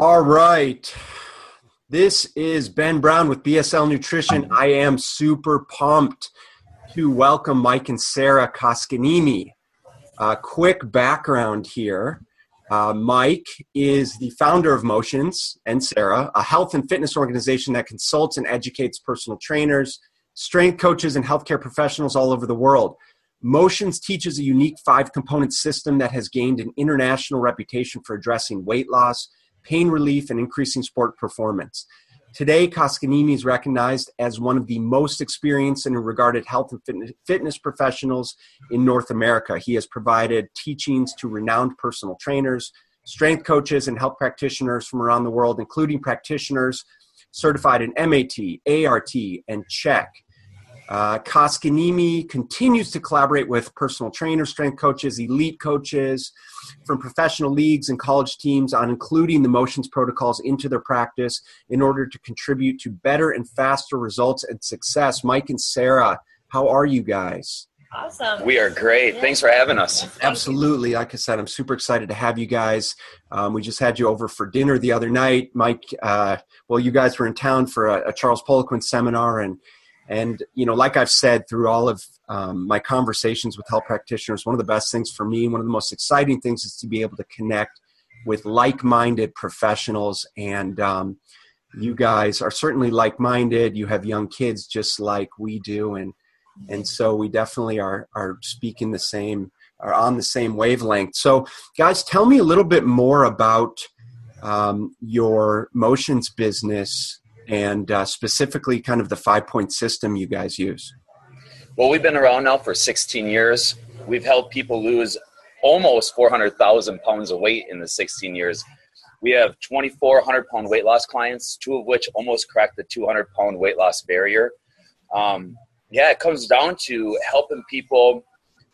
All right. This is Ben Brown with BSL Nutrition. I am super pumped to welcome Mike and Sarah Koskiniemi. Uh, quick background here. Uh, Mike is the founder of Motions and Sarah, a health and fitness organization that consults and educates personal trainers, strength coaches, and healthcare professionals all over the world. Motions teaches a unique five component system that has gained an international reputation for addressing weight loss, pain relief, and increasing sport performance. Today, Koskiniemi is recognized as one of the most experienced and regarded health and fitness professionals in North America. He has provided teachings to renowned personal trainers, strength coaches, and health practitioners from around the world, including practitioners certified in MAT, ART, and CHEK. Uh, Koskiniemi continues to collaborate with personal trainers, strength coaches, elite coaches from professional leagues and college teams on including the motions protocols into their practice in order to contribute to better and faster results and success. Mike and Sarah, how are you guys? Awesome. We are great. Yeah. Thanks for having us. Absolutely. Like I said, I'm super excited to have you guys. Um, we just had you over for dinner the other night. Mike, uh, well, you guys were in town for a, a Charles Poliquin seminar, and and you know, like I've said through all of um, my conversations with health practitioners, one of the best things for me, one of the most exciting things, is to be able to connect with like-minded professionals. And um, you guys are certainly like-minded. You have young kids just like we do, and and so we definitely are are speaking the same, are on the same wavelength. So, guys, tell me a little bit more about um, your motions business and uh, specifically kind of the five point system you guys use? Well, we've been around now for 16 years. We've helped people lose almost 400,000 pounds of weight in the 16 years. We have 2,400 pound weight loss clients, two of which almost cracked the 200 pound weight loss barrier. Um, yeah, it comes down to helping people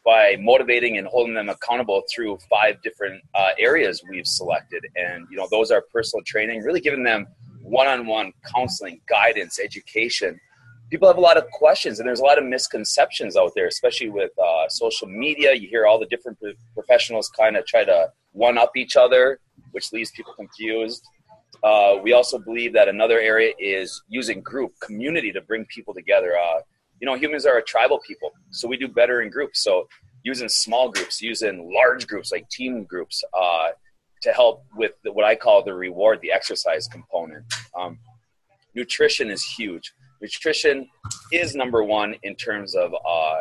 by motivating and holding them accountable through five different uh, areas we've selected. And, you know, those are personal training, really giving them one-on-one counseling, guidance, education. People have a lot of questions, and there's a lot of misconceptions out there, especially with uh, social media. You hear all the different professionals kind of try to one-up each other, which leaves people confused. Uh, we also believe that another area is using group community to bring people together. Uh, you know, humans are a tribal people, so we do better in groups. So using small groups, using large groups like team groups, uh, to help with the, what I call the reward, the exercise component. Um, nutrition is huge. Nutrition is number one in terms of uh,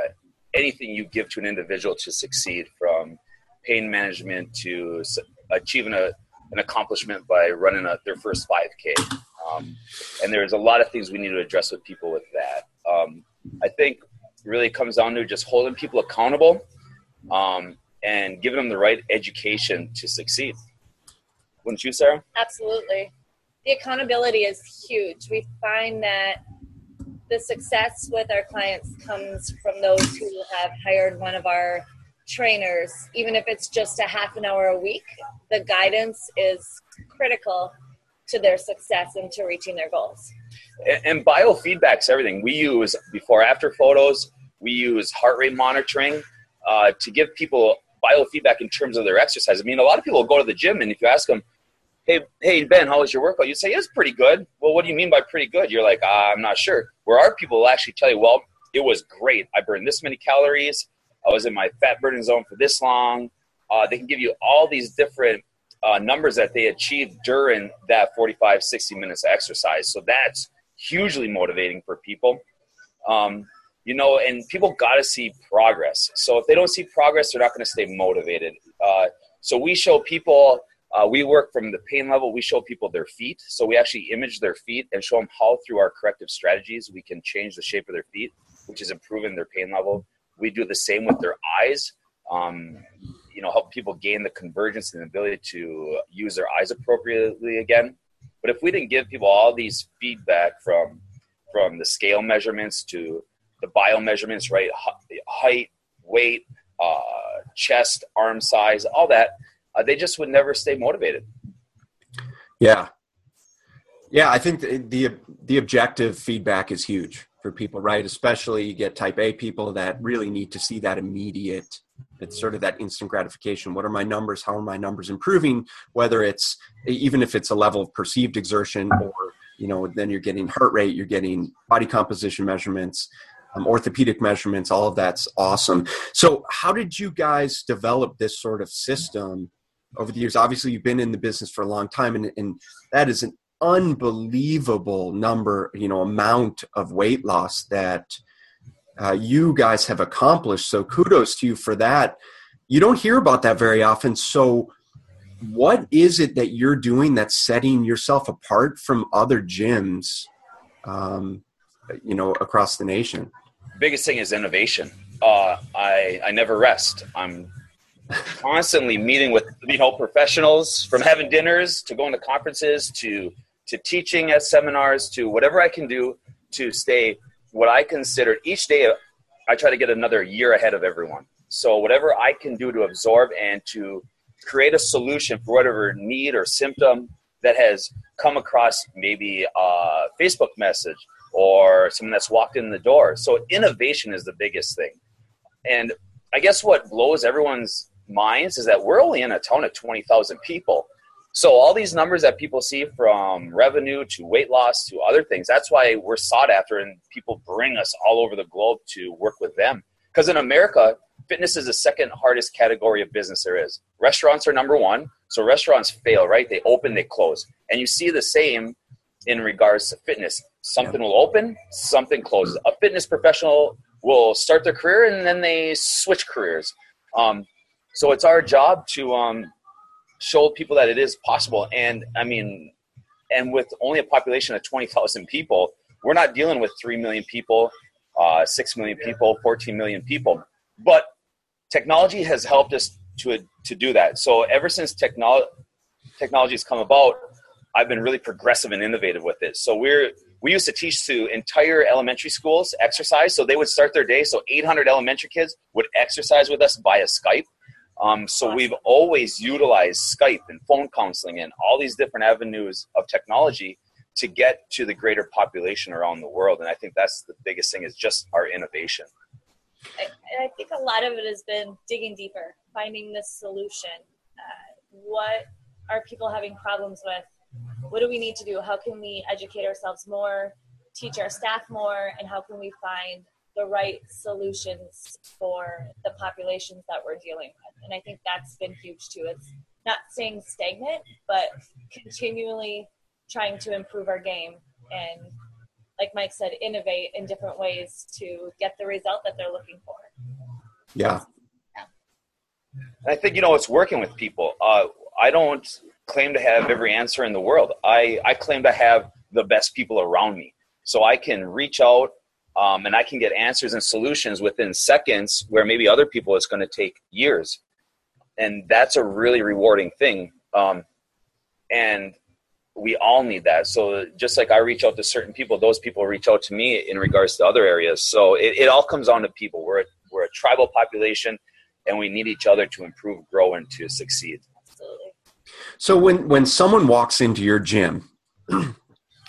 anything you give to an individual to succeed, from pain management to achieving a, an accomplishment by running a, their first 5K. Um, and there's a lot of things we need to address with people with that. Um, I think really comes down to just holding people accountable um, and giving them the right education to succeed. Wouldn't you, Sarah? Absolutely. The accountability is huge. We find that the success with our clients comes from those who have hired one of our trainers, even if it's just a half an hour a week. The guidance is critical to their success and to reaching their goals. And biofeedback's everything. We use before after photos, we use heart rate monitoring uh, to give people biofeedback in terms of their exercise. I mean, a lot of people go to the gym, and if you ask them, hey, hey, Ben, how was your workout? You say, it's pretty good. Well, what do you mean by pretty good? You're like, uh, I'm not sure. Where our people will actually tell you, well, it was great. I burned this many calories. I was in my fat burning zone for this long. Uh, they can give you all these different uh, numbers that they achieved during that 45, 60 minutes of exercise. So that's hugely motivating for people. Um, you know, and people got to see progress. So if they don't see progress, they're not going to stay motivated. Uh, so we show people uh, we work from the pain level. We show people their feet. So we actually image their feet and show them how, through our corrective strategies, we can change the shape of their feet, which is improving their pain level. We do the same with their eyes. Um, you know, help people gain the convergence and the ability to use their eyes appropriately again. But if we didn't give people all these feedback from from the scale measurements to the bio measurements, right, height, weight, uh, chest, arm size, all that, uh, they just would never stay motivated. Yeah, yeah. I think the, the the objective feedback is huge for people, right? Especially you get Type A people that really need to see that immediate it's sort of that instant gratification what are my numbers how are my numbers improving whether it's even if it's a level of perceived exertion or you know then you're getting heart rate you're getting body composition measurements um, orthopedic measurements all of that's awesome so how did you guys develop this sort of system over the years. Obviously you've been in the business for a long time and, and that is an unbelievable number you know amount of weight loss that uh, you guys have accomplished. So kudos to you for that. You don't hear about that very often. So what is it that you're doing that's setting yourself apart from other gyms um, you know across the nation? Biggest thing is innovation. Uh, I, I never rest. I'm constantly meeting with you know professionals from having dinners to going to conferences to to teaching at seminars to whatever i can do to stay what i consider each day i try to get another year ahead of everyone so whatever i can do to absorb and to create a solution for whatever need or symptom that has come across maybe a Facebook message or someone that's walked in the door. So innovation is the biggest thing. And I guess what blows everyone's minds is that we're only in a town of 20,000 people. So all these numbers that people see from revenue to weight loss to other things, that's why we're sought after and people bring us all over the globe to work with them. Because in America, fitness is the second hardest category of business there is. Restaurants are number one. So restaurants fail, right? They open, they close. And you see the same in regards to fitness. Something will open, something closes. A fitness professional will start their career and then they switch careers. Um, so it's our job to um, show people that it is possible. And I mean, and with only a population of 20,000 people, we're not dealing with 3 million people, uh, 6 million people, 14 million people. But technology has helped us to to do that. So ever since technology technology has come about, I've been really progressive and innovative with it. So we're we used to teach to entire elementary schools exercise. So they would start their day. So 800 elementary kids would exercise with us via Skype. Um, so we've always utilized Skype and phone counseling and all these different avenues of technology to get to the greater population around the world. And I think that's the biggest thing is just our innovation. And I think a lot of it has been digging deeper, finding the solution. Uh, what are people having problems with? What do we need to do? How can we educate ourselves more, teach our staff more, and how can we find the right solutions for the populations that we're dealing with? And I think that's been huge too. It's not staying stagnant, but continually trying to improve our game and like Mike said, innovate in different ways to get the result that they're looking for. Yeah. And I think, you know, it's working with people. Uh, I don't claim to have every answer in the world. I, I claim to have the best people around me. So I can reach out um, and I can get answers and solutions within seconds where maybe other people it's going to take years. And that's a really rewarding thing. Um, and we all need that. So just like I reach out to certain people, those people reach out to me in regards to other areas. So it, it all comes down to people. We're a, we're a tribal population, and we need each other to improve, grow, and to succeed. Absolutely. So when when someone walks into your gym.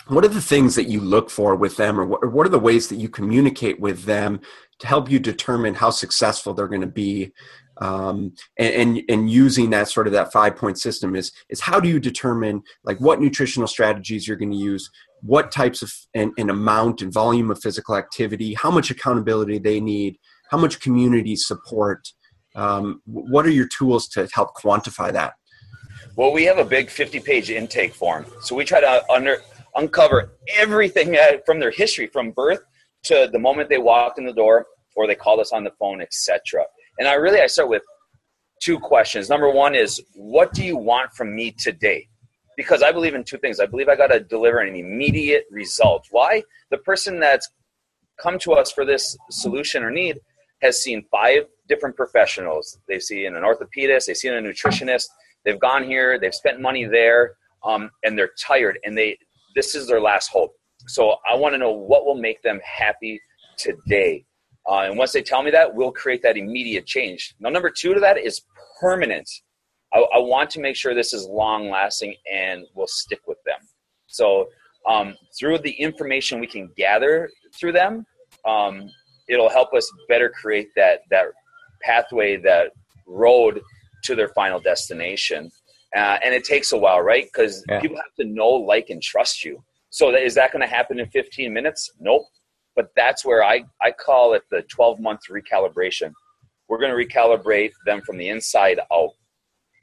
what are the things that you look for with them or what, or what are the ways that you communicate with them to help you determine how successful they're going to be? Um, and, and, and using that sort of that five point system is is how do you determine like what nutritional strategies you're going to use what types of and, and amount and volume of physical activity how much accountability they need how much community support? Um, what are your tools to help quantify that? Well we have a big 50 page intake form so we try to under uncover everything from their history from birth to the moment they walked in the door or they called us on the phone etc and I really I start with two questions. Number one is what do you want from me today? Because I believe in two things. I believe I got to deliver an immediate result. Why? The person that's come to us for this solution or need has seen five different professionals. They've seen an orthopedist, they've seen a nutritionist, they've gone here, they've spent money there, um, and they're tired and they this is their last hope. So I want to know what will make them happy today. Uh, and once they tell me that, we'll create that immediate change. Now, number two to that is permanent. I, I want to make sure this is long lasting and will stick with them. So, um, through the information we can gather through them, um, it'll help us better create that that pathway, that road to their final destination. Uh, and it takes a while, right? Because yeah. people have to know, like, and trust you. So that, is that going to happen in 15 minutes? Nope. But that's where I, I call it the 12 month recalibration. We're going to recalibrate them from the inside out.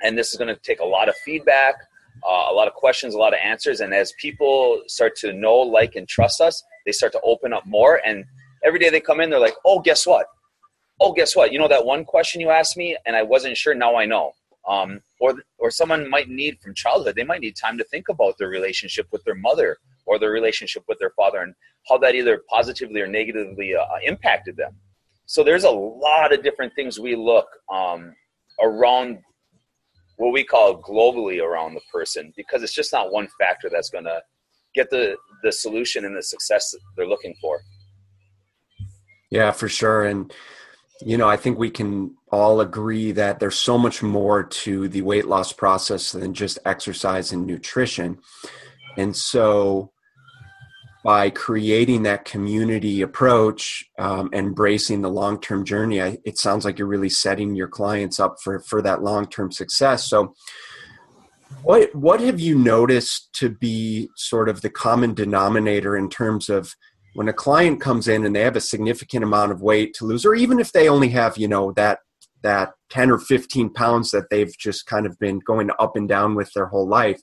And this is going to take a lot of feedback, uh, a lot of questions, a lot of answers. And as people start to know, like, and trust us, they start to open up more. And every day they come in, they're like, oh, guess what? Oh, guess what? You know that one question you asked me and I wasn't sure. Now I know. Um, or, or someone might need from childhood, they might need time to think about their relationship with their mother or their relationship with their father and how that either positively or negatively uh, impacted them. So there's a lot of different things we look um, around what we call globally around the person because it's just not one factor that's going to get the the solution and the success they're looking for. Yeah, for sure. And you know, I think we can all agree that there's so much more to the weight loss process than just exercise and nutrition. And so by creating that community approach, um, embracing the long term journey, I, it sounds like you're really setting your clients up for, for that long term success. So, what what have you noticed to be sort of the common denominator in terms of when a client comes in and they have a significant amount of weight to lose, or even if they only have you know that that 10 or 15 pounds that they've just kind of been going up and down with their whole life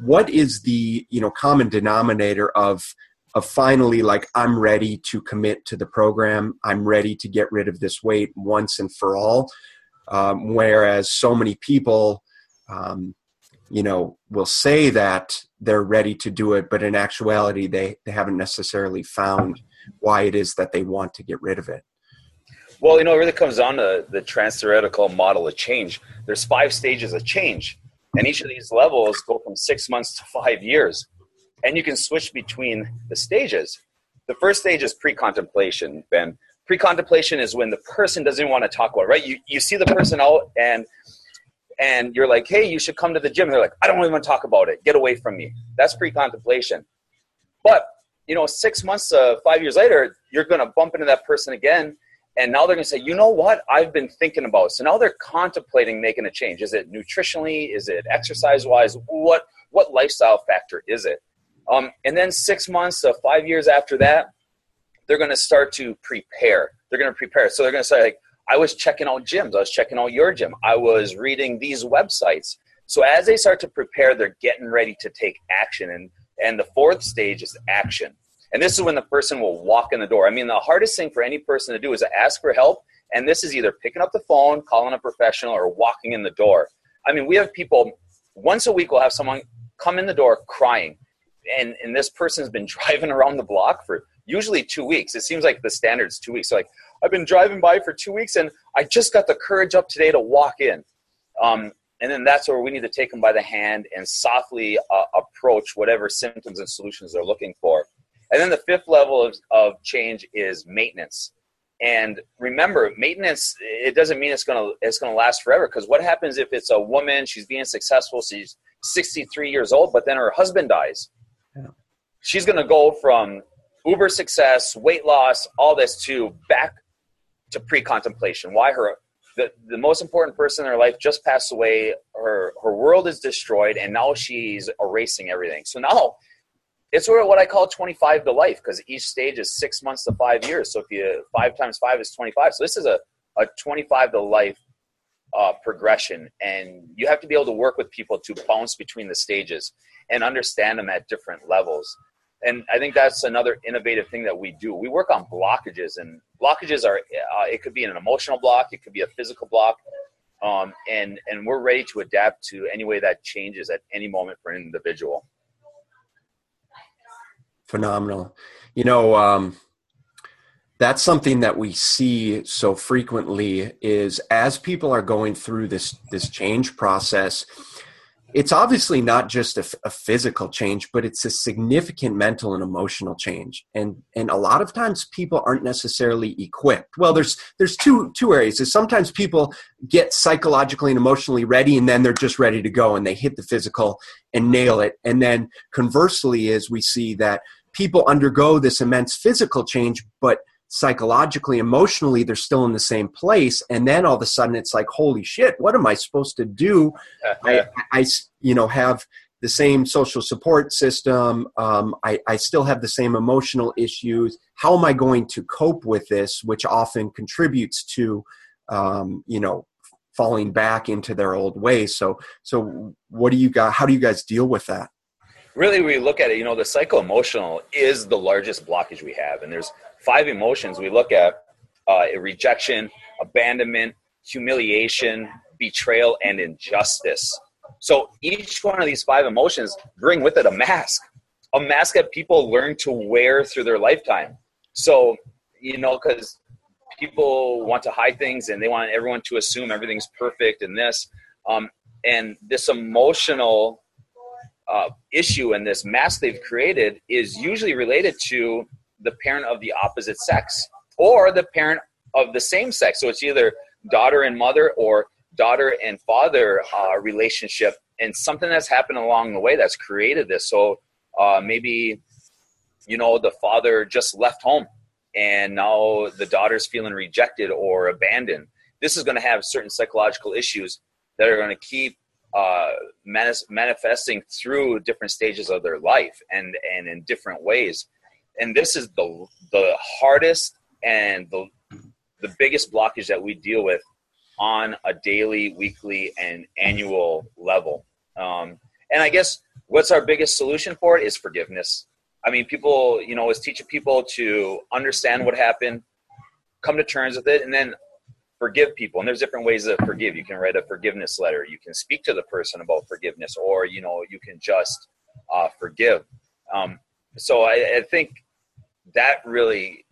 what is the you know common denominator of of finally like i'm ready to commit to the program. I'm ready to get rid of this weight once and for all. Um, whereas so many people um, you know will say that they're ready to do it but in actuality they, they haven't necessarily found why it is that they want to get rid of it well you know it really comes down to the trans-theoretical model of change there's five stages of change and each of these levels go from six months to five years. And you can switch between the stages. The first stage is pre contemplation, Ben. Pre contemplation is when the person doesn't want to talk about it, right? You, you see the person out and and you're like, hey, you should come to the gym. And They're like, I don't even want to talk about it. Get away from me. That's pre contemplation. But, you know, six months, uh, five years later, you're going to bump into that person again and now they're going to say you know what i've been thinking about It. so now they're contemplating making a change is it nutritionally is it exercise wise what what lifestyle factor is it um, and then six months uh, five years after that they're going to start to prepare they're going to prepare so they're going to say like i was checking out gyms i was checking out your gym i was reading these websites so as they start to prepare they're getting ready to take action and and the fourth stage is action and this is when the person will walk in the door. I mean, the hardest thing for any person to do is to ask for help. And this is either picking up the phone, calling a professional, or walking in the door. I mean, we have people once a week, we'll have someone come in the door crying. And, and this person's been driving around the block for usually two weeks. It seems like the standard is two weeks. So like, I've been driving by for two weeks and I just got the courage up today to walk in. Um, and then that's where we need to take them by the hand and softly uh, approach whatever symptoms and solutions they're looking for. And then the fifth level of, of change is maintenance. And remember, maintenance it doesn't mean it's gonna it's gonna last forever. Because what happens if it's a woman, she's being successful, she's 63 years old, but then her husband dies. Yeah. She's gonna go from uber success, weight loss, all this to back to pre-contemplation. Why her the, the most important person in her life just passed away, her her world is destroyed, and now she's erasing everything. So now it's sort of what I call 25 to life because each stage is six months to five years. So if you five times five is 25. So this is a, a 25 to life uh, progression. And you have to be able to work with people to bounce between the stages and understand them at different levels. And I think that's another innovative thing that we do. We work on blockages, and blockages are uh, it could be an emotional block, it could be a physical block, um, and and we're ready to adapt to any way that changes at any moment for an individual phenomenal. You know, um, that's something that we see so frequently is as people are going through this this change process it's obviously not just a, a, physical change but it's a significant mental and emotional change. And and a lot of times people aren't necessarily equipped. Well there's there's two two areas. Is sometimes people get psychologically and emotionally ready and then they're just ready to go and they hit the physical and nail it. And then conversely is we see that people undergo this immense physical change but psychologically, emotionally, they're still in the same place. And then all of a sudden it's like, holy shit, what am I supposed to do? I, I, you know, have the same social support system. Um, I, I still have the same emotional issues. How am I going to cope with this, which often contributes to, um, you know, falling back into their old ways. So, so what do you got? How do you guys deal with that? Really, we look at it. You know, the psycho emotional is the largest blockage we have, and there's five emotions we look at: uh, rejection, abandonment, humiliation, betrayal, and injustice. So each one of these five emotions bring with it a mask, a mask that people learn to wear through their lifetime. So, you know, because people want to hide things and they want everyone to assume everything's perfect and this. Um, and this emotional uh, issue and this mask they've created is usually related to the parent of the opposite sex or the parent of the same sex. So it's either daughter and mother or daughter and father uh, relationship. And something that's happened along the way that's created this. So uh, maybe you know the father just left home and now the daughter's feeling rejected or abandoned. This is going to have certain psychological issues that are going to keep uh, manifesting through different stages of their life and and in different ways and this is the the hardest and the the biggest blockage that we deal with on a daily, weekly, and annual level. Um, and I guess what's our biggest solution for it is forgiveness. I mean, people, you know, is teaching people to understand what happened, come to terms with it, and then forgive people. And there's different ways to forgive. You can write a forgiveness letter. You can speak to the person about forgiveness, or you know, you can just uh, forgive. Um, so I, I think that really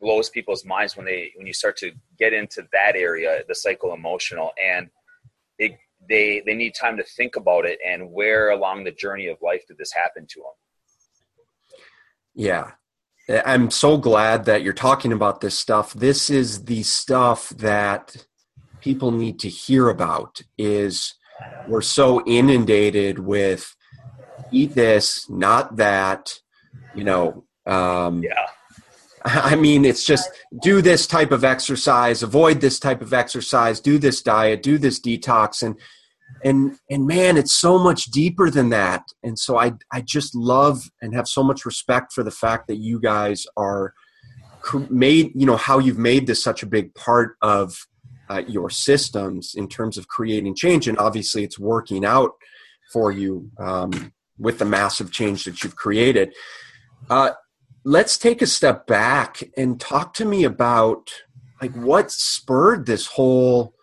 blows people's minds when they when you start to get into that area the psycho emotional and they they they need time to think about it and where along the journey of life did this happen to them yeah. I'm so glad that you're talking about this stuff. This is the stuff that people need to hear about is we're so inundated with eat this not that you know um, yeah I mean, it's just do this type of exercise, avoid this type of exercise, do this diet, do this detox, and and and man, it's so much deeper than that. And so I I just love and have so much respect for the fact that you guys are made you know how you've made this such a big part of uh, your systems in terms of creating change, and obviously it's working out for you um, with the massive change that you've created. Uh, let's take a step back and talk to me about like what spurred this whole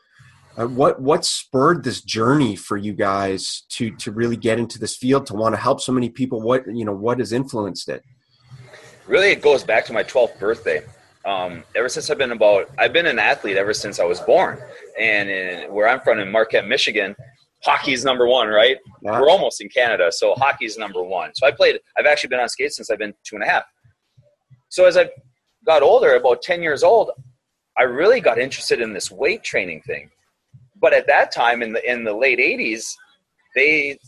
uh, what what spurred this journey for you guys to to really get into this field to want to help so many people? What you know what has influenced it? Really it goes back to my 12th birthday. Um, ever since i've been about i've been an athlete ever since i was born. And in, where i'm from in marquette michigan hockey's number one right? Yeah. we're almost in canada so hockey's number one. So i played i've actually been on skates since i've been two and a half so as I got older, about 10 years old, I really got interested in this weight training thing. But at that time in the in the late 80s, they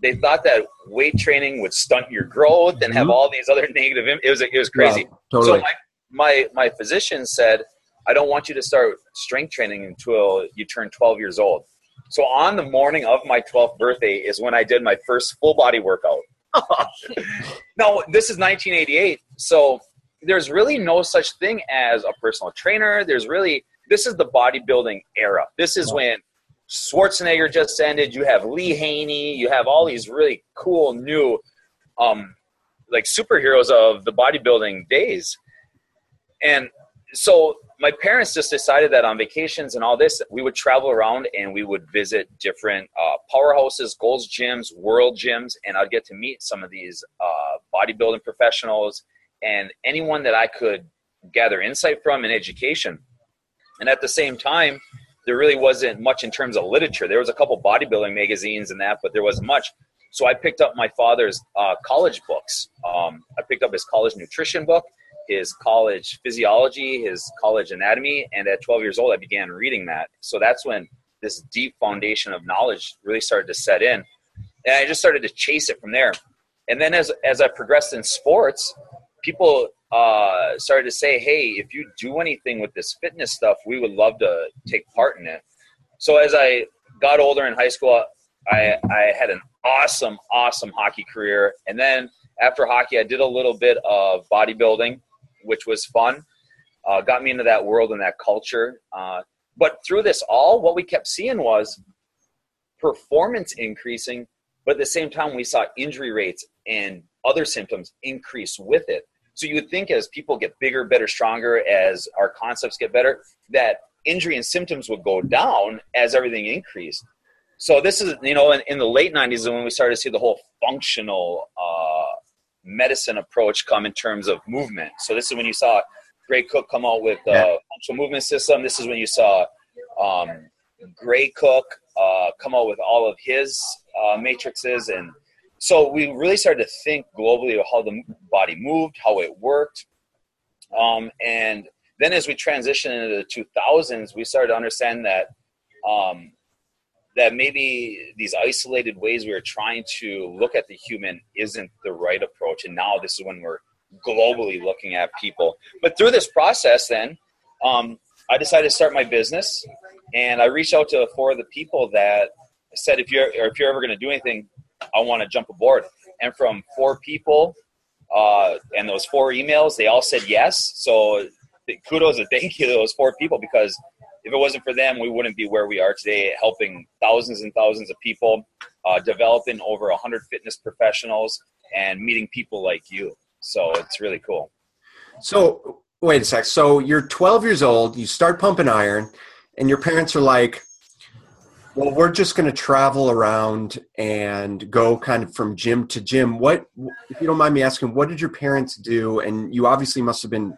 they thought that weight training would stunt your growth and have mm-hmm. all these other negative it was it was crazy. Yeah, totally. So my, my my physician said, "I don't want you to start strength training until you turn 12 years old." So on the morning of my 12th birthday is when I did my first full body workout. no, this is 1988. So there's really no such thing as a personal trainer. There's really this is the bodybuilding era. This is when Schwarzenegger just ended. You have Lee Haney. You have all these really cool new, um, like superheroes of the bodybuilding days. And so my parents just decided that on vacations and all this, we would travel around and we would visit different uh, powerhouses, Gold's gyms, world gyms, and I'd get to meet some of these uh, bodybuilding professionals and anyone that I could gather insight from and education. And at the same time, there really wasn't much in terms of literature. There was a couple bodybuilding magazines and that, but there wasn't much. So I picked up my father's uh, college books. Um, I picked up his college nutrition book, his college physiology, his college anatomy, and at 12 years old, I began reading that. So that's when this deep foundation of knowledge really started to set in, and I just started to chase it from there. And then as as I progressed in sports, people uh, started to say, "Hey, if you do anything with this fitness stuff, we would love to take part in it." So as I got older in high school, I I had an awesome, awesome hockey career, and then after hockey, I did a little bit of bodybuilding, which was fun. Uh, got me into that world and that culture. Uh, but through this all, what we kept seeing was performance increasing, but at the same time, we saw injury rates and other symptoms increase with it. So you would think as people get bigger, better, stronger, as our concepts get better, that injury and symptoms would go down as everything increased. So this is, you know, in, in the late 90s when we started to see the whole functional uh, medicine approach come in terms of movement. So this is when you saw Gray Cook come out with the uh, functional movement system. This is when you saw um, Gray Cook uh, come out with all of his uh, matrices and so we really started to think globally of how the body moved, how it worked. Um, and then as we transitioned into the 2000s, we started to understand that um, that maybe these isolated ways we were trying to look at the human isn't the right approach. And now this is when we're globally looking at people. But through this process, then um, I decided to start my business, and I reached out to four of the people that said, if you're if you're ever going to do anything, I want to jump aboard. And from four people uh, and those four emails, they all said yes. So kudos and thank you to those four people because if it wasn't for them, we wouldn't be where we are today, helping thousands and thousands of people, uh, developing over a 100 fitness professionals, and meeting people like you. So it's really cool. So, wait a sec. So, you're 12 years old, you start pumping iron, and your parents are like, well, we're just going to travel around and go kind of from gym to gym. What, if you don't mind me asking, what did your parents do? And you obviously must have been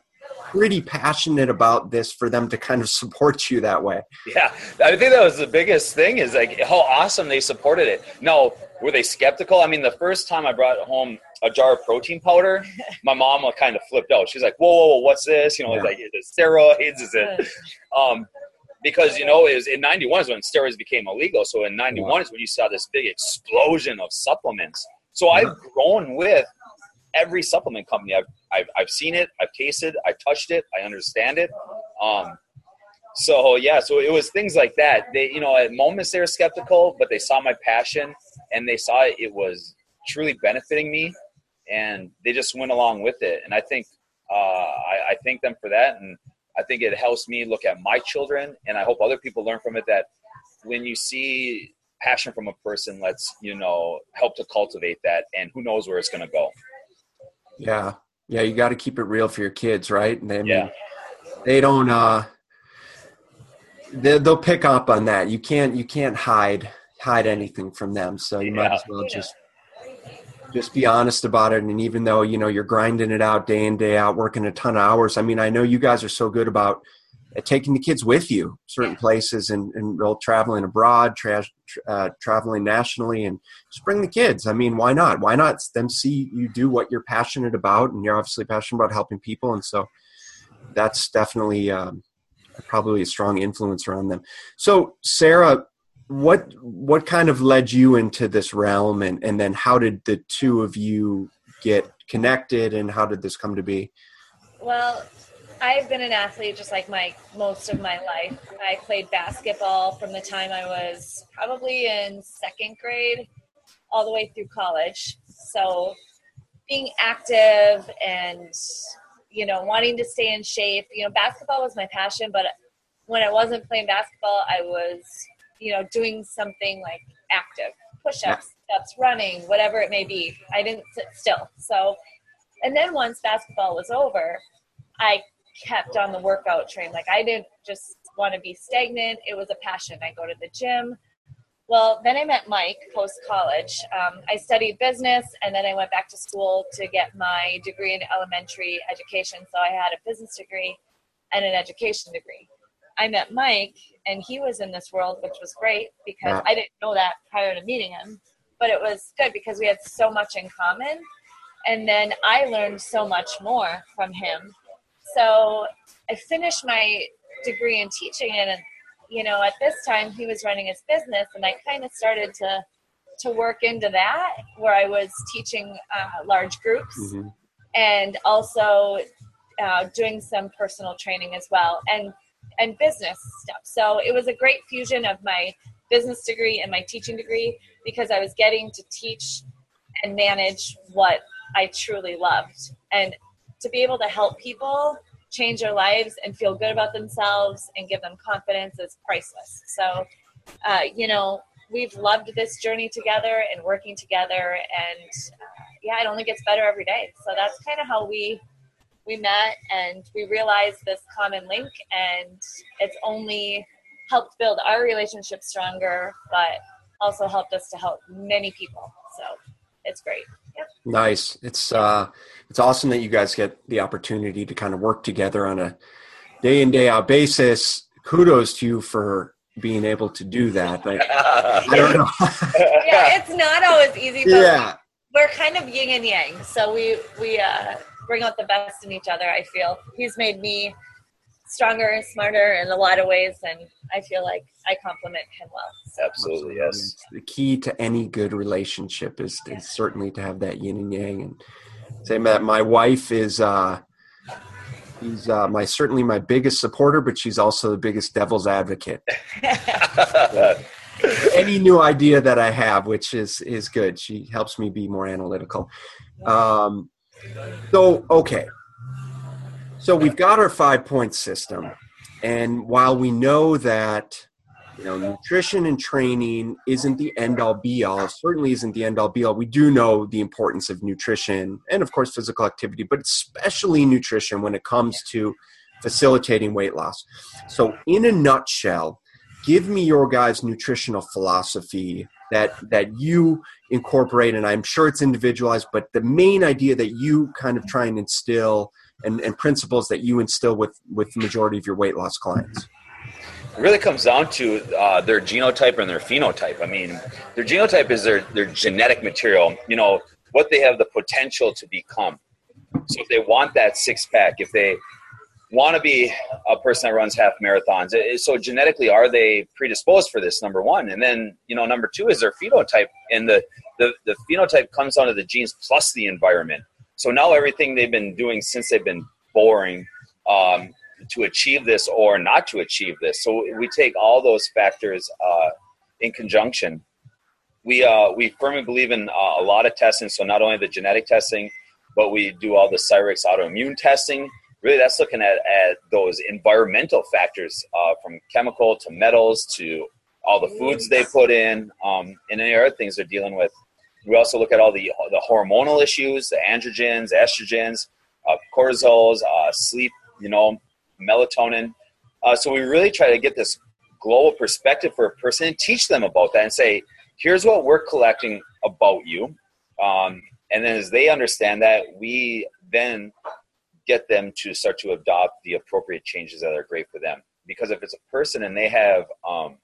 pretty passionate about this for them to kind of support you that way. Yeah, I think that was the biggest thing is like how awesome they supported it. No, were they skeptical? I mean, the first time I brought home a jar of protein powder, my mom kind of flipped out. She's like, "Whoa, whoa, whoa what's this? You know, yeah. like is it steroids? Is it?" Um, because you know it was in 91 is when steroids became illegal. So in 91 wow. is when you saw this big explosion of supplements. So i've grown with every supplement company. I've, I've, I've seen it i've tasted i've touched it i understand it. Um, so yeah so it was things like that. They you know at moments they were skeptical but they saw my passion and they saw it was truly benefiting me and they just went along with it. And i think uh, I, I thank them for that. And I think it helps me look at my children, and I hope other people learn from it that when you see passion from a person, let's you know help to cultivate that, and who knows where it's going to go. Yeah, yeah, you got to keep it real for your kids, right? And they, yeah, they don't. uh they, They'll pick up on that. You can't. You can't hide hide anything from them. So you yeah. might as well just just be honest about it. And even though you know you're grinding it out day in day out working a ton of hours i mean i know you guys are so good about uh, taking the kids with you certain places and, and traveling abroad tra- uh, traveling nationally and just bring the kids. I mean why not? Why not them see you do what you're passionate about and you're obviously passionate about helping people. And so that's definitely um, probably a strong influence around them. So sarah what what kind of led you into this realm and and then how did the two of you get connected and how did this come to be? Well i've been an athlete just like my most of my life. I played basketball from the time i was probably in second grade all the way through college. So being active and you know wanting to stay in shape you know basketball was my passion but when i wasn't playing basketball i was you know, doing something like active, push-ups, steps, running, whatever it may be. I didn't sit still. So, and then once basketball was over, I kept on the workout train. Like I didn't just want to be stagnant. It was a passion. I go to the gym. Well, then I met Mike post college. Um, I studied business and then I went back to school to get my degree in elementary education. So I had a business degree and an education degree. I met Mike and he was in this world, which was great because. I didn't know that prior to meeting him. But it was good because we had so much in common. And then I learned so much more from him. So I finished my degree in teaching and you know at this time he was running his business and I kind of started to to work into that where I was teaching uh, large groups. Mm-hmm. and also uh, doing some personal training as well, and and business stuff. So it was a great fusion of my business degree and my teaching degree because I was getting to teach and manage what I truly loved, and to be able to help people change their lives and feel good about themselves and give them confidence is priceless. So, uh, you know, we've loved this journey together and working together, and uh, yeah, it only gets better every day. So that's kind of how we we met and we realized this common link, and it's only helped build our relationship stronger, but also helped us to help many people. So it's great. Yep. Nice. It's uh, it's awesome that you guys get the opportunity to kind of work together on a day in day out basis. Kudos to you for being able to do that. I, I don't know. yeah, it's not always easy. But yeah, we're kind of yin and yang, so we we uh, bring out the best in each other. I feel he's made me stronger and smarter in a lot of ways, and I feel like I complement him well. So. Absolutely, yes. The key to any good relationship is, yeah. is certainly to have that yin and yang. And same that my wife is. uh She's uh, my certainly my biggest supporter, but she's also the biggest devil's advocate. any new idea that I have, which is is good. She helps me be more analytical. Um, so okay, so we've got our five point system, and while we know that you know nutrition and training isn't the end all be all, certainly isn't the end all be all. We do know the importance of nutrition and of course physical activity, but especially nutrition when it comes to facilitating weight loss. So in a nutshell, give me your guys' nutritional philosophy that that you incorporate and i'm sure it's individualized but the main idea that you kind of try and instill and, and principles that you instill with with the majority of your weight loss clients? It really comes down to uh, their genotype and their phenotype. I mean their genotype is their their genetic material you know what they have the potential to become. So if they want that six pack if they want to be a person that runs half marathons. So genetically, are they predisposed for this? Number one, and then you know, number two is their phenotype, and the the, the phenotype comes down to the genes plus the environment. So now everything they've been doing since they've been boring um, to achieve this or not to achieve this. So we take all those factors uh, in conjunction. We uh, we firmly believe in uh, a lot of testing. So not only the genetic testing, but we do all the Cyrex autoimmune testing really that's looking at, at those environmental factors uh, from chemical to metals to all the foods they put in um, and any other things they're dealing with. We also look at all the, the hormonal issues, the androgens, estrogens, uh, cortisols, uh, sleep, you know, melatonin. Uh, so we really try to get this global perspective for a person and teach them about that and say, here's what we're collecting about you. Um, and then as they understand that, we then get them to start to adopt the appropriate changes that are great for them. Because if it's a person and they have um,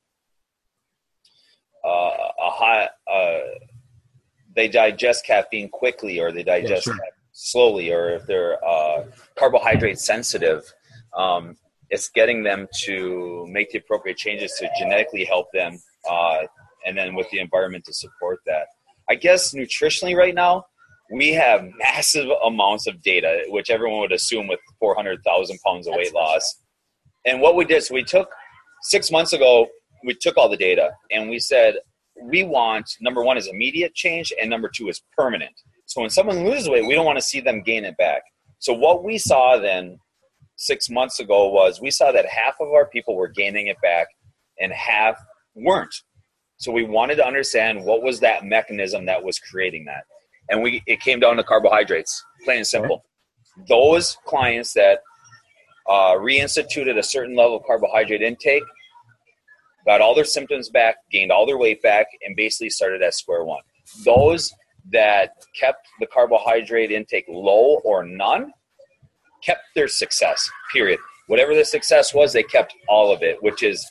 uh, a high, uh, they digest caffeine quickly or they digest yeah, sure. slowly, or if they're uh, carbohydrate sensitive, um, it's getting them to make the appropriate changes to genetically help them, uh, and then with the environment to support that. I guess nutritionally right now, we have massive amounts of data, which everyone would assume with 400,000 pounds of weight loss. And what we did, so we took six months ago, we took all the data and we said, we want number one is immediate change, and number two is permanent. So when someone loses weight, we don't want to see them gain it back. So what we saw then six months ago was we saw that half of our people were gaining it back and half weren't. So we wanted to understand what was that mechanism that was creating that and we it came down to carbohydrates, plain and simple. Those clients that uh, reinstituted a certain level of carbohydrate intake, got all their symptoms back, gained all their weight back, and basically started at square one. Those that kept the carbohydrate intake low or none kept their success. Period. Whatever the success was, they kept all of it, which is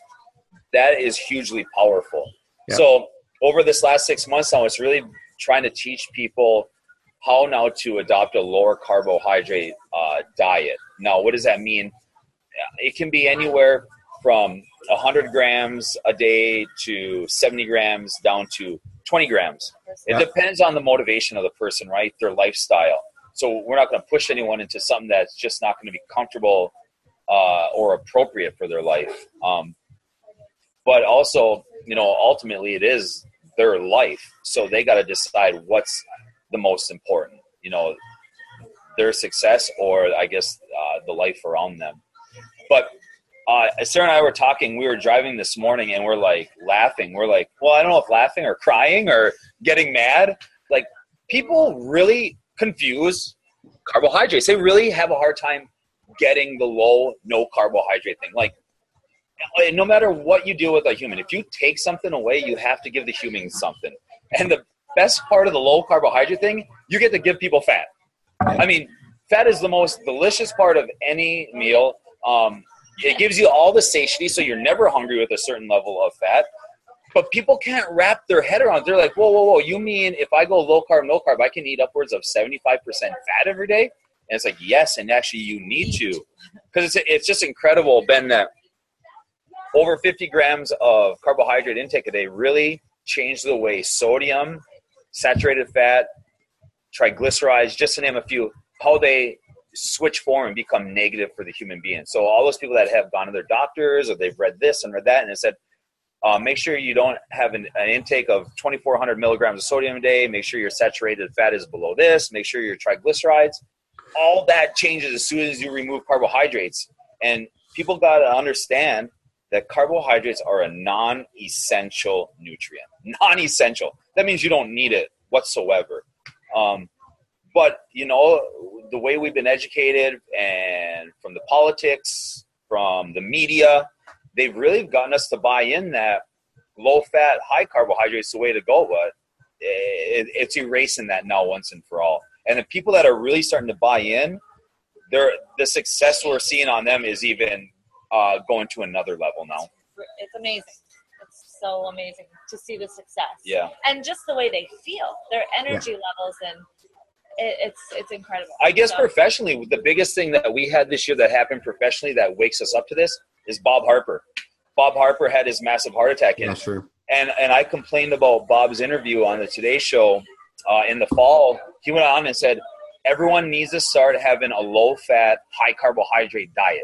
that is hugely powerful. Yeah. So over this last six months now, it's really trying to teach people how now to adopt a lower carbohydrate uh, diet. Now, what does that mean? It can be anywhere from 100 grams a day to 70 grams down to 20 grams. It depends on the motivation of the person, right? Their lifestyle. So we're not going to push anyone into something that's just not going to be comfortable uh, or appropriate for their life. Um, but also, you know, ultimately it is their life, so they got to decide what's the most important. You know, their success or I guess uh, the life around them. But uh, Sarah and I were talking. We were driving this morning, and we're like laughing. We're like, well, I don't know if laughing or crying or getting mad. Like people really confuse carbohydrates. They really have a hard time getting the low no carbohydrate thing. Like no matter what you do with a human, if you take something away, you have to give the human something. And the best part of the low carbohydrate thing, you get to give people fat. I mean, fat is the most delicious part of any meal. Um, it gives you all the satiety, so you're never hungry with a certain level of fat. But people can't wrap their head around. It. They're like, "Whoa, whoa, whoa! You mean if I go low carb, no carb, I can eat upwards of 75% fat every day?" And it's like, yes, and actually, you need to, because it's it's just incredible, Ben. That over 50 grams of carbohydrate intake a day really changed the way sodium, saturated fat, triglycerides, just to name a few, how they switch form and become negative for the human being. So all those people that have gone to their doctors or they've read this and read that and it said, uh, make sure you don't have an, an, intake of 2,400 milligrams of sodium a day. Make sure your saturated fat is below this. Make sure your triglycerides. All that changes as soon as you remove carbohydrates. And people got to understand that carbohydrates are a non-essential nutrient. Non-essential. That means you don't need it whatsoever. Um, but you know, the way we've been educated and from the politics, from the media, they've really gotten us to buy in that low fat, high carbohydrates is the way to go. But it, it's erasing that now once and for all. And the people that are really starting to buy in, they're, the success we're seeing on them is even uh, going to another level now. It's amazing. It's so amazing to see the success. Yeah. And just the way they feel, their energy yeah. levels, and it, it's it's incredible. I guess so. professionally, the biggest thing that we had this year that happened professionally that wakes us up to this is Bob Harper. Bob Harper had his massive heart attack. In, yeah, sure. And and I complained about Bob's interview on the Today Show uh, in the fall. He went on and said everyone needs to start having a low fat, high carbohydrate diet.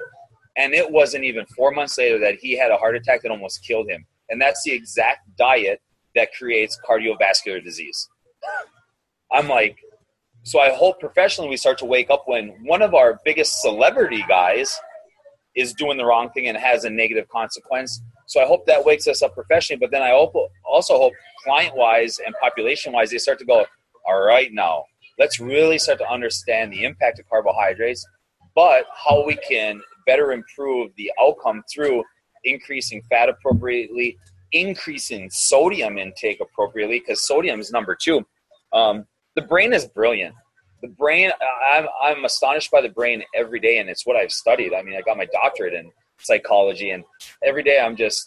And it wasn't even four months later that he had a heart attack that almost killed him. And that's the exact diet that creates cardiovascular disease. I'm like, so I hope professionally we start to wake up when one of our biggest celebrity guys is doing the wrong thing and has a negative consequence. So I hope that wakes us up professionally. But then I also hope client wise and population wise, they start to go, all right, now let's really start to understand the impact of carbohydrates, but how we can better improve the outcome through increasing fat appropriately, increasing sodium intake appropriately, because sodium is number two. Um, the brain is brilliant. The brain, I'm, I'm astonished by the brain every day, and it's what I've studied. I mean, I got my doctorate in psychology, and every day I'm just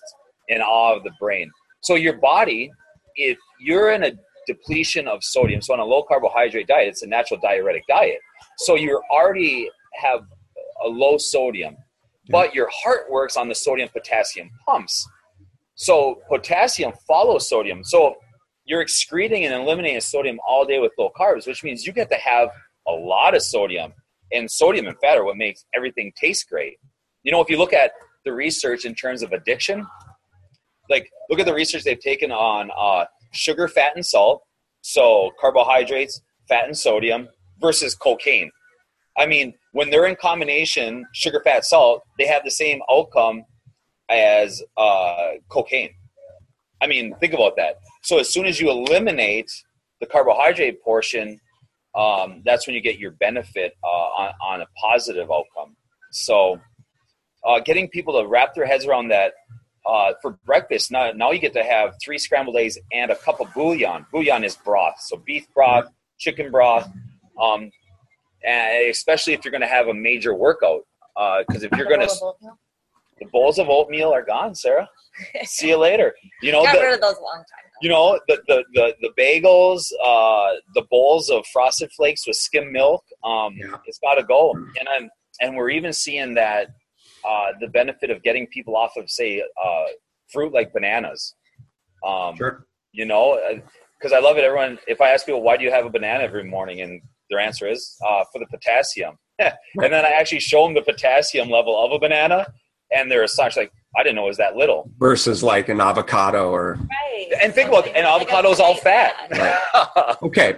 in awe of the brain. So, your body, if you're in a depletion of sodium, so on a low carbohydrate diet, it's a natural diuretic diet. So, you already have a low sodium, but your heart works on the sodium potassium pumps. So, potassium follows sodium. So, you're excreting and eliminating sodium all day with low carbs, which means you get to have a lot of sodium. And sodium and fat are what makes everything taste great. You know, if you look at the research in terms of addiction, like look at the research they've taken on uh, sugar, fat, and salt. So carbohydrates, fat, and sodium versus cocaine. I mean, when they're in combination, sugar, fat, salt, they have the same outcome as uh, cocaine. I mean, think about that. So as soon as you eliminate the carbohydrate portion, um, that's when you get your benefit uh, on, on, a positive outcome. So uh, getting people to wrap their heads around that uh, for breakfast, now, now you get to have three scrambled eggs and a cup of bouillon. Bouillon is broth, so beef broth, chicken broth, um, and especially if you're going to have a major workout. Because uh, if you're going to, the bowls of oatmeal are gone, Sarah. See you later. You know, got the, rid of those a long time. You know the the the, the bagels, uh, the bowls of frosted flakes with skim milk. Um, yeah. It's got to go, and I'm, and we're even seeing that uh, the benefit of getting people off of say uh, fruit like bananas. Um, sure. You know, because uh, I love it. Everyone, if I ask people why do you have a banana every morning, and their answer is uh, for the potassium. and then I actually show them the potassium level of a banana, and they're astonished, like, I didn't know it was that little. Versus like an avocado or. Right. And think about, and avocado is all fat. Right. Okay,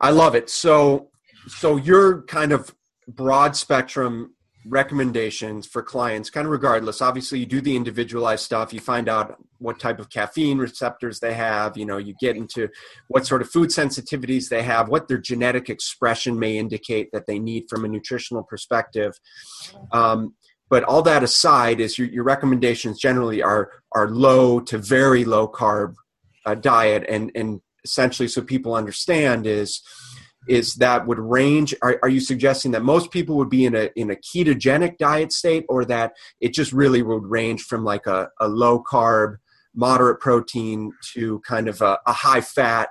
I love it. So, so your kind of broad spectrum recommendations for clients, kind of regardless. Obviously, you do the individualized stuff. You find out what type of caffeine receptors they have. You know, you get into what sort of food sensitivities they have, what their genetic expression may indicate that they need from a nutritional perspective. Um, but all that aside, is your, your recommendations generally are are low to very low carb uh, diet, and and essentially, so people understand is is that would range are, are you suggesting that most people would be in a in a ketogenic diet state or that it just really would range from like a, a low carb moderate protein to kind of a, a high fat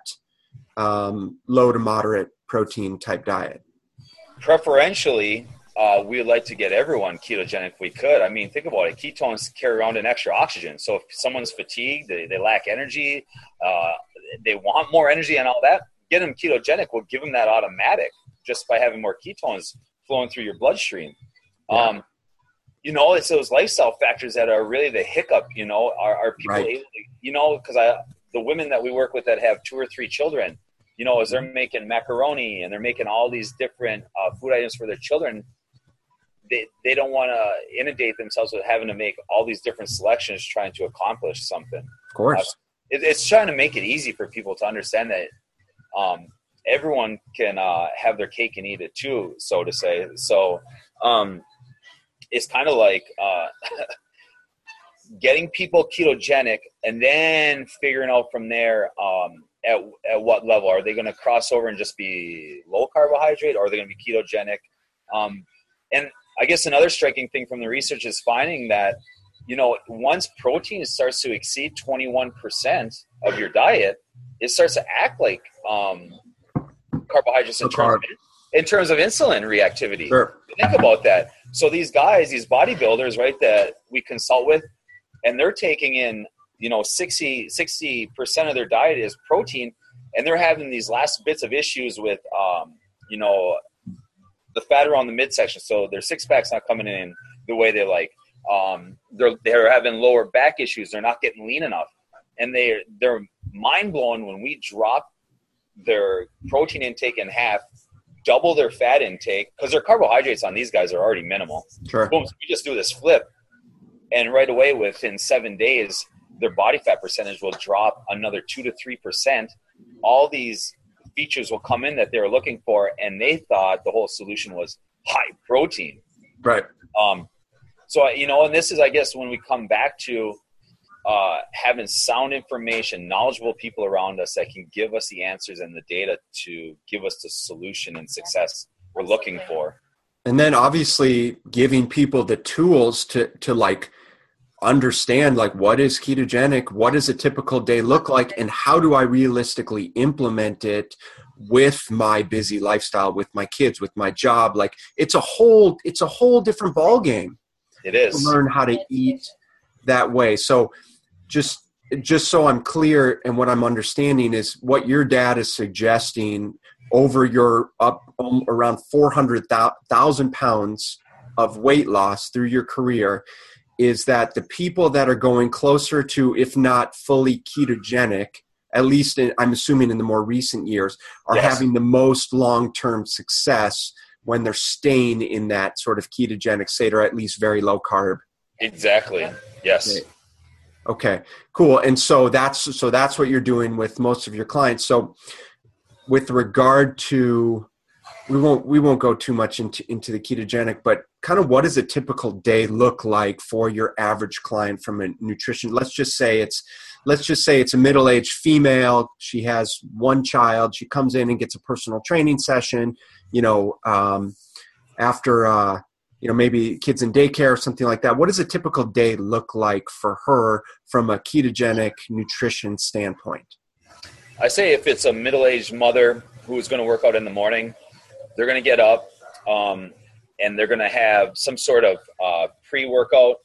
um, low to moderate protein type diet Preferentially, uh, we'd like to get everyone ketogenic if we could. I mean, think about it. Ketones carry around an extra oxygen. So if someone's fatigued, they, they lack energy, uh, they want more energy and all that, get them ketogenic will give them that automatic just by having more ketones flowing through your bloodstream. Yeah. Um, you know, it's those lifestyle factors that are really the hiccup. You know, are, are people Right. able? To, you know, because I the women that we work with that have two or three children, you know, as they're Mm-hmm. making macaroni and they're making all these different uh, food items for their children, they they don't want to inundate themselves with having to make all these different selections trying to accomplish something of course it, it's trying to make it easy for people to understand that um, everyone can uh, have their cake and eat it too, so to say. So um, it's kind of like uh, getting people ketogenic and then figuring out from there um, at, at what level. Are they going to cross over and just be low carbohydrate? Or are they going to be ketogenic? Um, and i guess another striking thing from the research is finding that you know once protein starts to exceed 21% of your diet it starts to act like um, carbohydrates in terms, of, in terms of insulin reactivity sure think about that. So these guys, these bodybuilders, right, that we consult with, and they're taking in, you know, 60 percent of their diet is protein, and they're having these last bits of issues with, um, you know, the fat around the midsection. So their six packs not coming in the way they like. Um, they're they're having lower back issues. They're not getting lean enough, and they they're mind blown when we drop their protein intake in half double their fat intake because their carbohydrates on these guys are already minimal. sure Boom, so we just do this flip, and right away within seven days, their body fat percentage will drop another two to three percent. All these features will come in that they were looking for, and they thought the whole solution was high protein. right Um, so you know, and this is, I guess, when we come back to uh, having sound information, knowledgeable people around us that can give us the answers and the data to give us the solution and success we're looking for. and then obviously giving people the tools to to like understand like what is ketogenic what does a typical day look like and how do i realistically implement it with my busy lifestyle with my kids with my job? Like it's a whole it's a whole different ball game It to learn how to eat that way. So just just so i'm clear and what i'm understanding is what your dad is suggesting over your up um, around 400,000 pounds of weight loss through your career is that the people that are going closer to if not fully ketogenic at least in, i'm assuming in the more recent years are Yes. having the most long-term success when they're staying in that sort of ketogenic state or at least very low carb Exactly. Yes. Okay. Okay, cool. And so that's so that's what you're doing with most of your clients. So with regard to we won't we won't go too much into into the ketogenic, but kind of what does a typical day look like for your average client from a nutrition? Let's just say it's let's just say it's a middle-aged female. She has one child. She comes in and gets a personal training session. You know, um, after uh, you know maybe kids in daycare or something like that what does a typical day look like for her from a ketogenic nutrition standpoint I say if it's a middle-aged mother who's going to work out in the morning, they're going to get up um, and they're going to have some sort of uh, pre-workout,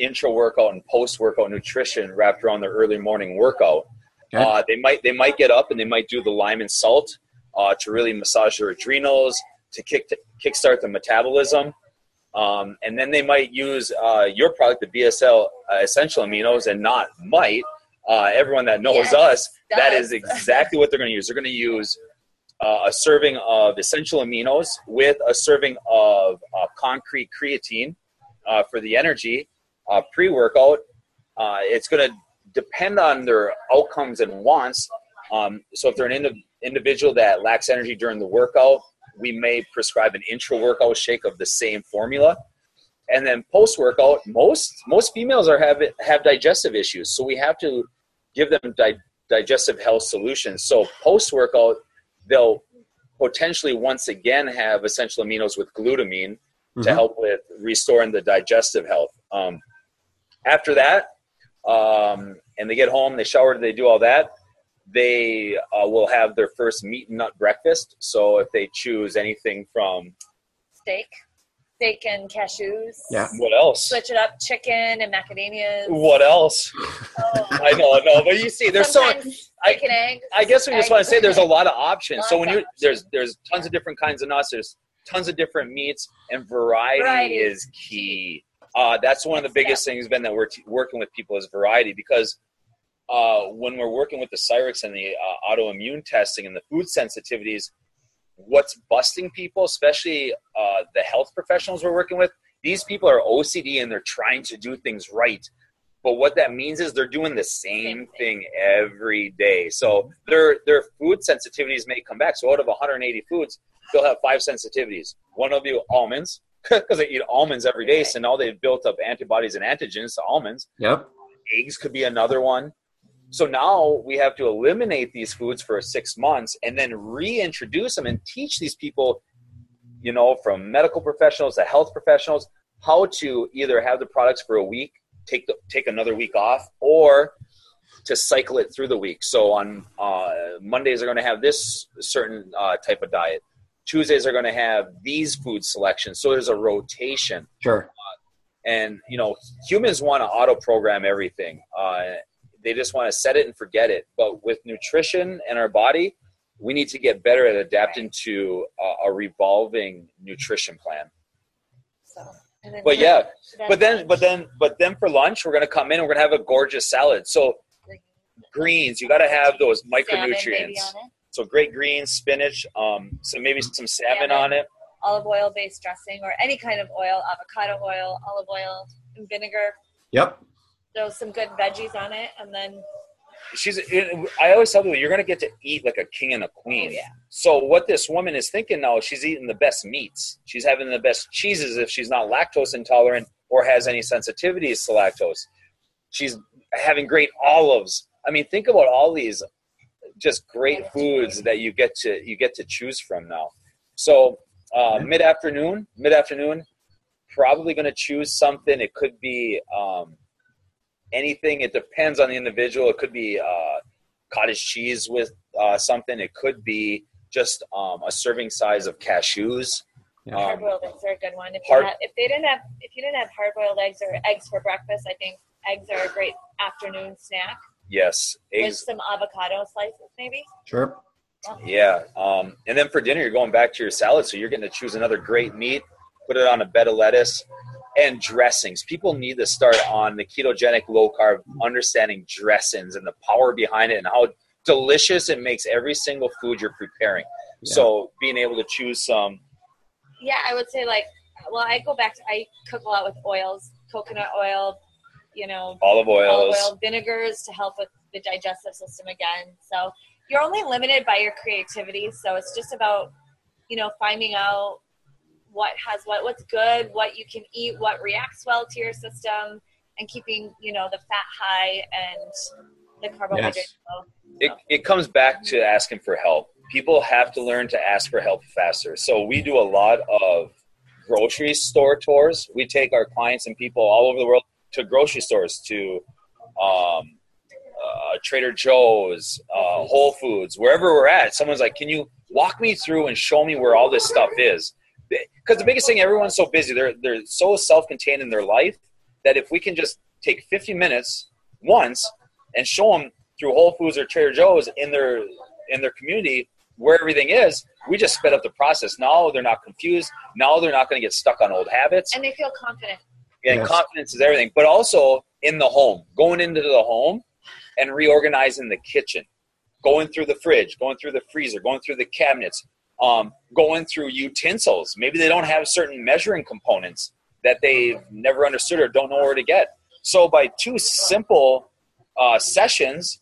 intra workout and post-workout nutrition wrapped around their early morning workout. Okay. Uh, they might they might get up and they might do the lime and salt uh, to really massage their adrenals, to kick to kickstart the metabolism. Um, and then they might use uh, your product, the BSL uh, essential aminos, and not might. Uh, everyone that knows Yes, us, that does. is exactly what they're going to use. They're going to use uh, a serving of essential aminos with a serving of uh, concrete creatine uh, for the energy uh, pre workout. Uh, it's going to depend on their outcomes and wants. Um, so, if they're an indi- individual that lacks energy during the workout, we may prescribe an intra workout shake of the same formula. And then post workout, most most females are have have digestive issues, so we have to give them di- digestive health solutions. So post workout, they'll potentially once again have essential aminos with glutamine to Mhm. help with restoring the digestive health. Um, after that, um, and they get home, they shower, they do all that. They uh, will have their first meat and nut breakfast. So if they choose anything from Steak, steak and cashews. Yeah. what else? Switch it up, chicken and macadamias. What else? Oh. I know, no, but you see, there's so. Sometimes I- bacon eggs. I guess we just want to say there's a lot of options. So when you options. there's there's tons of different kinds of nuts. There's tons of different meats, and variety, Variety is key. Uh, that's one of the Next biggest things, Ben, that we're t- working with people is variety because uh, when we're working with the Cyrex and the uh, autoimmune testing and the food sensitivities, what's busting people, especially uh, the health professionals we're working with, these people are OCD and they're trying to do things right. But what that means is they're doing the same Same thing every day. So their their food sensitivities may come back. So out of 180 foods, they'll have five sensitivities. One will be almonds because they eat almonds every day. So now they've built up antibodies and antigens to almonds. Yep. Eggs could be another one. So now we have to eliminate these foods for six months and then reintroduce them and teach these people, you know, from medical professionals to health professionals, how to either have the products for a week, take the, take another week off, or to cycle it through the week. So on uh, Mondays are going to have this certain uh, type of diet. Tuesdays are going to have these food selections. So there's a rotation Sure. and you know humans want to auto program everything uh, they just want to set it and forget it but with nutrition and our body we need to get better at adapting to a, a revolving nutrition plan So, and then but yeah but then lunch. but then but then for lunch we're going to come in and we're going to have a gorgeous salad so greens you got to have those micronutrients so great greens spinach um so maybe some salmon Salmon. on it olive oil based dressing or any kind of oil, avocado oil, olive oil, and vinegar. Yep. Throw some good veggies on it, and then she's i always tell people you're going to get to eat like a king and a queen. Oh, yeah. so what this woman is thinking now she's eating the best meats. She's having the best cheeses if she's not lactose intolerant or has any sensitivities to lactose. She's having great olives. I mean think about all these just great foods that you get to you get to choose from now. So uh, mid-afternoon mid-afternoon probably going to choose something. It could be um, anything. It depends on the individual. It could be uh, cottage cheese with uh, something. It could be just um, a serving size of cashews. Yeah. Um, hard boiled eggs are a good one. If hard- you had, if they didn't have if you didn't have hard boiled eggs or eggs for breakfast, I think eggs are a great afternoon snack yes, with eggs. some avocado slices, maybe. Sure. Yeah, um, and then for dinner, you're going back to your salad, so you're getting to choose another great meat. Put it on a bed of lettuce and dressings. People mm. need to start on the ketogenic low carb, understanding dressings and the power behind it, and how delicious it makes every single food you're preparing. Yeah. So being able to choose some Yeah, I would say like well, I go back to I cook a lot with oils, coconut oil, you know, olive oils. olive oil, vinegars to help with the digestive system again. So you're only limited by your creativity. So it's just about, you know, finding out what has what, what's good, what you can eat, what reacts well to your system, and keeping, you know, the fat high and the carbohydrates Yes. low. it, it comes back to asking for help. People have to learn to ask for help faster. So we do a lot of grocery store tours. We take our clients and people all over the world to grocery stores, to um, uh, Trader Joe's, uh, Whole Foods, wherever we're at. Someone's like, "Can you walk me through and show me where all this stuff is?" Because the biggest thing, everyone's so busy. They're they're so self-contained in their life that if we can just take 50 minutes once and show them through Whole Foods or Trader Joe's in their in their community where everything is, we just sped up the process. Now they're not confused. Now they're not going to get stuck on old habits. And they feel confident. And Yes. confidence is everything. But also in the home, going into the home and reorganizing the kitchen, going through the fridge, going through the freezer, going through the cabinets, um, going through utensils. Maybe they don't have certain measuring components that they've never understood or don't know where to get. So by two simple uh, sessions,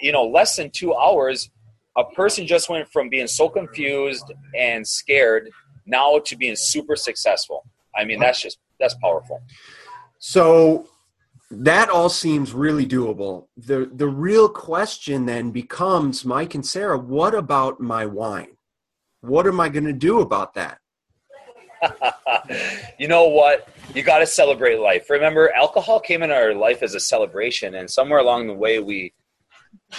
you know, less than two hours, a person just went from being so confused and scared now to being super successful. I mean, that's just that's powerful. So that all seems really doable. The the real question then becomes Mike and Sarah, what about my wine? What am I going to do about that? you know what? You got to celebrate life. Remember, alcohol came in our life as a celebration, and somewhere along the way, we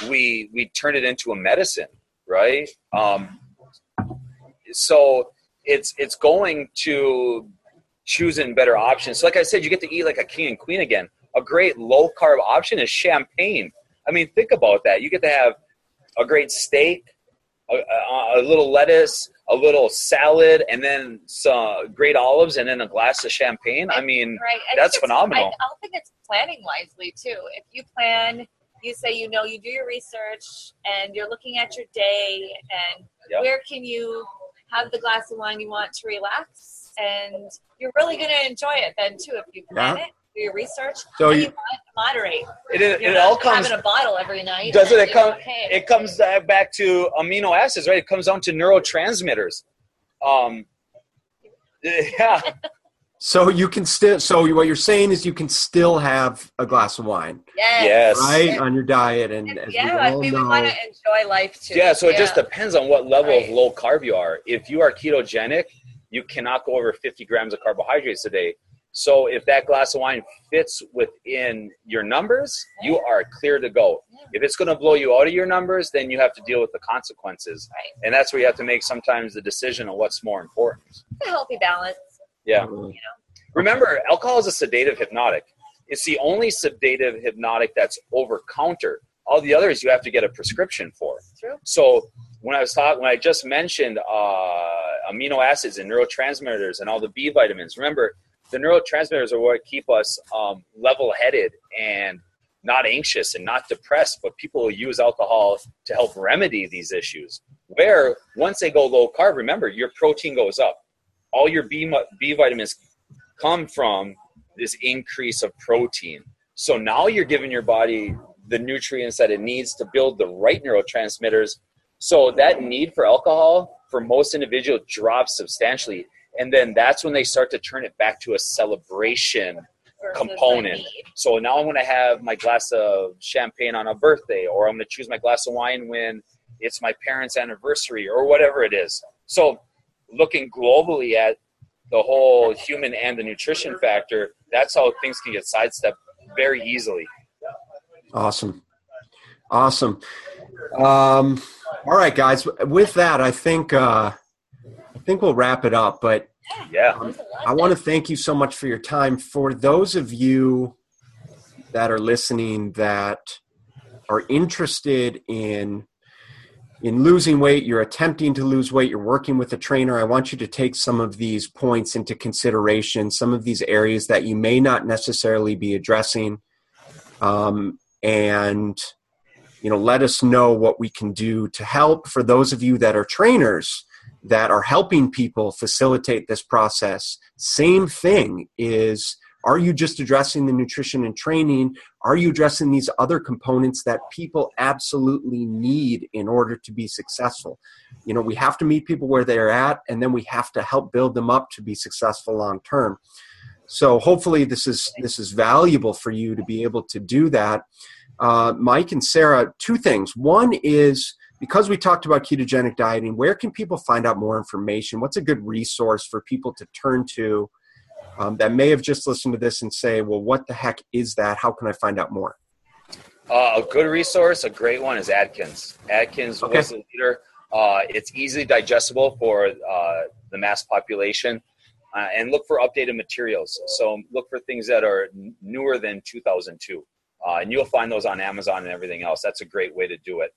we we turned it into a medicine, right? Um, so it's it's going to choosing better options. So like I said, you get to eat like a king and queen again. A great low carb option is champagne. I mean, think about that. You get to have a great steak, a, a, a little lettuce, a little salad, and then some great olives, and then a glass of champagne. I mean, Right. I That's phenomenal. I, I think it's planning wisely too. If you plan, you say you know you do your research and you're looking at your day and Yep. where can you have the glass of wine you want to relax and you're really going to enjoy it then too if you plan Yeah. it, do your research, So and you- you mod- moderate. it, it, it all comes having a bottle every night. Doesn't and it you're come? Okay. It comes back to amino acids, right? It comes down to neurotransmitters. Um, yeah, So you can still so what you're saying is you can still have a glass of wine, yes. yes, right, on your diet and as Yeah, we I all mean, we know, want to enjoy life too. yeah. So it just depends on what level Right. of low carb you are. If you are ketogenic, you cannot go over 50 grams of carbohydrates a day. So if that glass of wine fits within your numbers, you are clear to go. If it's going to blow you out of your numbers, then you have to deal with the consequences. Right. And that's where you have to make sometimes the decision of what's more important. It's a healthy balance. Yeah. Totally. Remember, alcohol is a sedative hypnotic. It's the only sedative hypnotic that's over counter. All the others you have to get a prescription for. True. So when I was talking, when I just mentioned uh, amino acids and neurotransmitters and all the B vitamins, remember the neurotransmitters are what keep us um, level-headed and not anxious and not depressed. But people will use alcohol to help remedy these issues. Where once they go low carb, remember your protein goes up. All your B, B vitamins come from this increase of protein. So now you're giving your body the nutrients that it needs to build the right neurotransmitters. So that need for alcohol for most individuals drops substantially. And then that's when they start to turn it back to a celebration. versus Component. So now I'm going to have my glass of champagne on a birthday, or I'm going to choose my glass of wine when it's my parents' anniversary, or whatever it is. So looking globally at the whole human and the nutrition factor, that's how things can get sidestepped very easily. Awesome. Awesome. Um, all right, guys. With that, I think uh, I think we'll wrap it up. But Yeah. um, I want to thank you so much for your time. For those of you that are listening that are interested in in losing weight, you're attempting to lose weight, you're working with a trainer, I want you to take some of these points into consideration, some of these areas that you may not necessarily be addressing. Um, and you know, let us know what we can do to help for those of you that are trainers that are helping people facilitate this process. Same thing is are you just addressing the nutrition and training? Are you addressing these other components that people absolutely need in order to be successful? You know, we have to meet people where they're at, and then we have to help build them up to be successful long term. So hopefully this is this is valuable for you to be able to do that. Uh, Mike and Sarah, two things. One is because we talked about ketogenic dieting, where can people find out more information? What's a good resource for people to turn to um, that may have just listened to this and say, well, what the heck is that? How can I find out more? Uh, a good resource, a great one is Atkins. Atkins Okay. was the leader. Uh, it's easily digestible for uh, the mass population. Uh, and look for updated materials. So look for things that are newer than 2002. Uh, and you'll find those on Amazon and everything else. That's a great way to do it.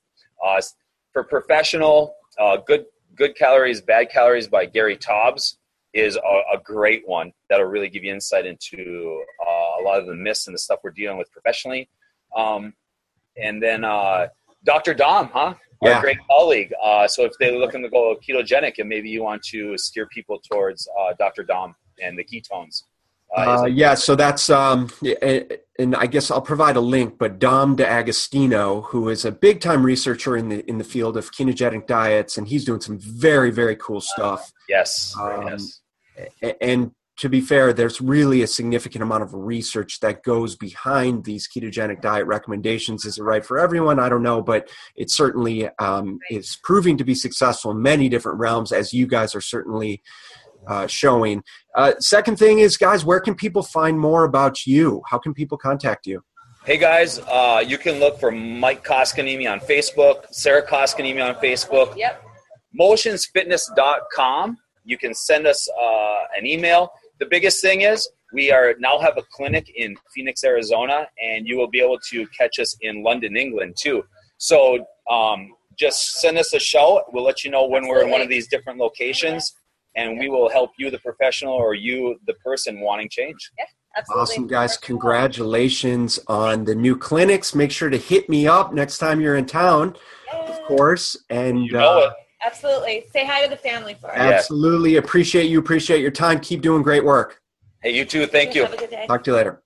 For professional, uh, good good calories, bad calories by Gary Taubes is a, a, great one that'll really give you insight into uh, a lot of the myths and the stuff we're dealing with professionally. Um, and then uh, Dr. Dom, huh? Yeah. Our great colleague. Uh, so if they're looking to go ketogenic and maybe you want to steer people towards uh, Dr. Dom and the ketones. Uh, yeah, so that's um, and I guess I'll provide a link. But Dom D'Agostino, who is a big time researcher in the in the field of ketogenic diets, and he's doing some very very cool stuff. Yes, um, yes. And to be fair, there's really a significant amount of research that goes behind these ketogenic diet recommendations. Is it right for everyone? I don't know, but it certainly um, is proving to be successful in many different realms, as you guys are certainly uh, showing. Uh, second thing is, guys, where can people find more about you? How can people contact you? Hey guys, uh, you can look for Mike Koskiniemi on Facebook, Sarah Koskiniemi on Facebook. Yep. Motionsfitness.com. You can send us uh, an email. The biggest thing is we are now have a clinic in Phoenix, Arizona, and you will be able to catch us in London, England too. So um, just send us a shout. We'll let you know when Absolutely. we're in one of these different locations and we will help you, the professional, or you, the person wanting change. Yeah. Absolutely. Awesome, guys. Congratulations on the new clinics. Make sure to hit me up next time you're in town, Yay. of course. And you know uh, Absolutely. Say hi to the family for us. Absolutely. Appreciate you. Appreciate your time. Keep doing great work. Hey, you too. Thank you. Have a good day. Talk to you later.